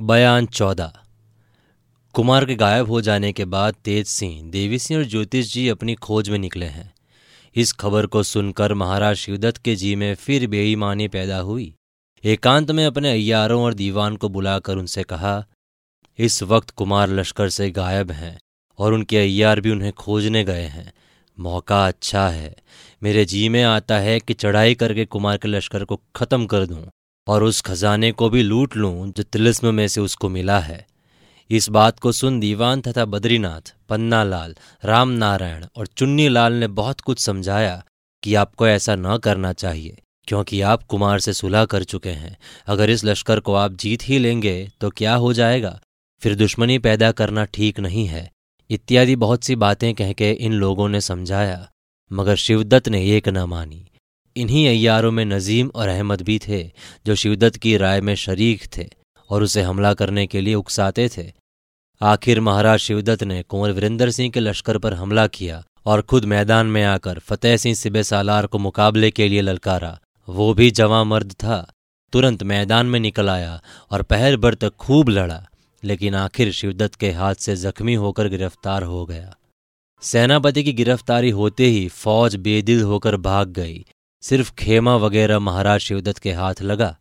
बयान चौदह। कुमार के गायब हो जाने के बाद तेज सिंह, देवी सिंह और ज्योतिष जी अपनी खोज में निकले हैं। इस खबर को सुनकर महाराज शिवदत्त के जी में फिर बेईमानी पैदा हुई। एकांत में अपने अय्यारों और दीवान को बुलाकर उनसे कहा, इस वक्त कुमार लश्कर से गायब हैं और उनके अय्यार भी उन्हें खोजने गए हैं। मौका अच्छा है। मेरे जी में आता है कि चढ़ाई करके कुमार के लश्कर को खत्म कर दूँ। और उस खजाने को भी लूट लूँ जो तिलिस्म में से उसको मिला है। इस बात को सुन दीवान तथा बद्रीनाथ, पन्नालाल राम नारायण और चुन्नी लाल ने बहुत कुछ समझाया कि आपको ऐसा न करना चाहिए, क्योंकि आप कुमार से सुलह कर चुके हैं। अगर इस लश्कर को आप जीत ही लेंगे तो क्या हो जाएगा? फिर दुश्मनी पैदा करना ठीक नहीं है। इत्यादि बहुत सी बातें कह के इन लोगों ने समझाया, मगर शिवदत्त ने एक न मानी। इन्हीं अयारों में नजीम और अहमद भी थे, जो शिवदत्त की राय में शरीक थे और उसे हमला करने के लिए उकसाते थे। आखिर महाराज शिवदत्त ने कुंवर वीरेंद्र सिंह के लश्कर पर हमला किया और खुद मैदान में आकर फतेह सिंह सिबे सालार को मुकाबले के लिए ललकारा। वो भी जवां मर्द था, तुरंत मैदान में निकल आया और पहर भर तक खूब लड़ा, लेकिन आखिर शिवदत्त के हाथ से जख्मी होकर गिरफ़्तार हो गया। सेनापति की गिरफ्तारी होते ही फौज बेदिल होकर भाग गई सिर्फ़ खेमा वगैरह महाराज शिवदत्त के हाथ लगा।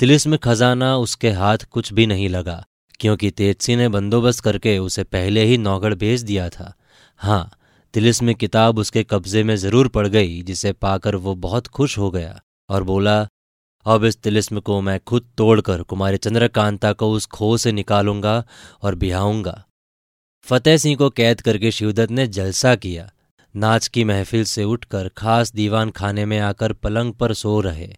तिलिस्म खजाना उसके हाथ कुछ भी नहीं लगा, क्योंकि तेजसी ने बंदोबस्त करके उसे पहले ही नौगढ़ भेज दिया था। हाँ तिलिस्म किताब उसके कब्जे में ज़रूर पड़ गई, जिसे पाकर वो बहुत खुश हो गया और बोला, अब इस तिलिस्म को मैं खुद तोड़कर कुमारी चंद्रकांता को उस खो से निकालूँगा और बिहाऊँगा। फतेह सिंह को कैद करके शिवदत्त ने जलसा किया। नाच की महफिल से उठकर खास दीवान खाने में आकर पलंग पर सो रहे।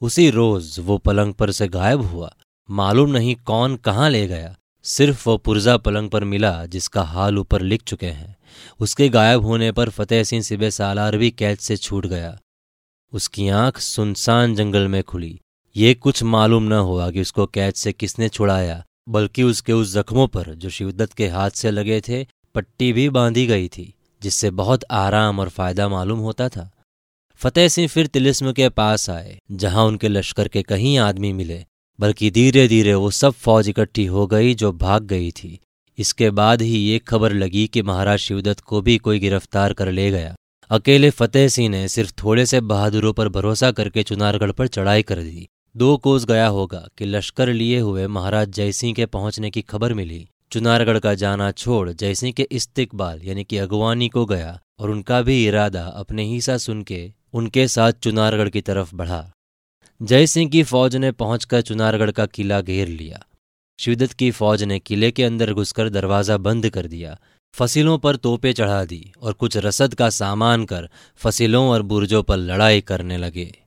उसी रोज वो पलंग पर से गायब हुआ। मालूम नहीं कौन कहाँ ले गया। सिर्फ़ वो पुर्जा पलंग पर मिला जिसका हाल ऊपर लिख चुके हैं। उसके गायब होने पर फतेह सिंह सिबे सालार भी कैद से छूट गया। उसकी आँख सुनसान जंगल में खुली। ये कुछ मालूम न हुआ कि उसको कैद से किसने छुड़ाया, बल्कि उसके उस जख्मों पर जो शिवदत्त के हाथ से लगे थे, पट्टी भी बांधी गई थी। जिससे बहुत आराम और फ़ायदा मालूम होता था। फतेह सिंह फिर तिलिस्म के पास आए, जहाँ उनके लश्कर के कहीं आदमी मिले, बल्कि धीरे धीरे वो सब फौज इकट्ठी हो गई जो भाग गई थी। इसके बाद ही ये खबर लगी कि महाराज शिवदत्त को भी कोई गिरफ़्तार कर ले गया। अकेले फतेह सिंह ने सिर्फ़ थोड़े से बहादुरों पर भरोसा करके चुनारगढ़ पर चढ़ाई कर दी। दो कोस गया होगा कि लश्कर लिए हुए महाराज जयसिंह के पहुँचने की खबर मिली। चुनारगढ़ का जाना छोड़ जयसिंह के इस्तिकबाल, यानी कि अगवानी को गया और उनका भी इरादा अपने ही सा सुन के उनके साथ चुनारगढ़ की तरफ़ बढ़ा। जयसिंह की फौज ने पहुंचकर चुनारगढ़ का किला घेर लिया। शिवदत्त की फौज ने किले के अंदर घुसकर दरवाज़ा बंद कर दिया, फसिलों पर तोपे चढ़ा दी और कुछ रसद का सामान कर फसिलों और बुर्जों पर लड़ाई करने लगे।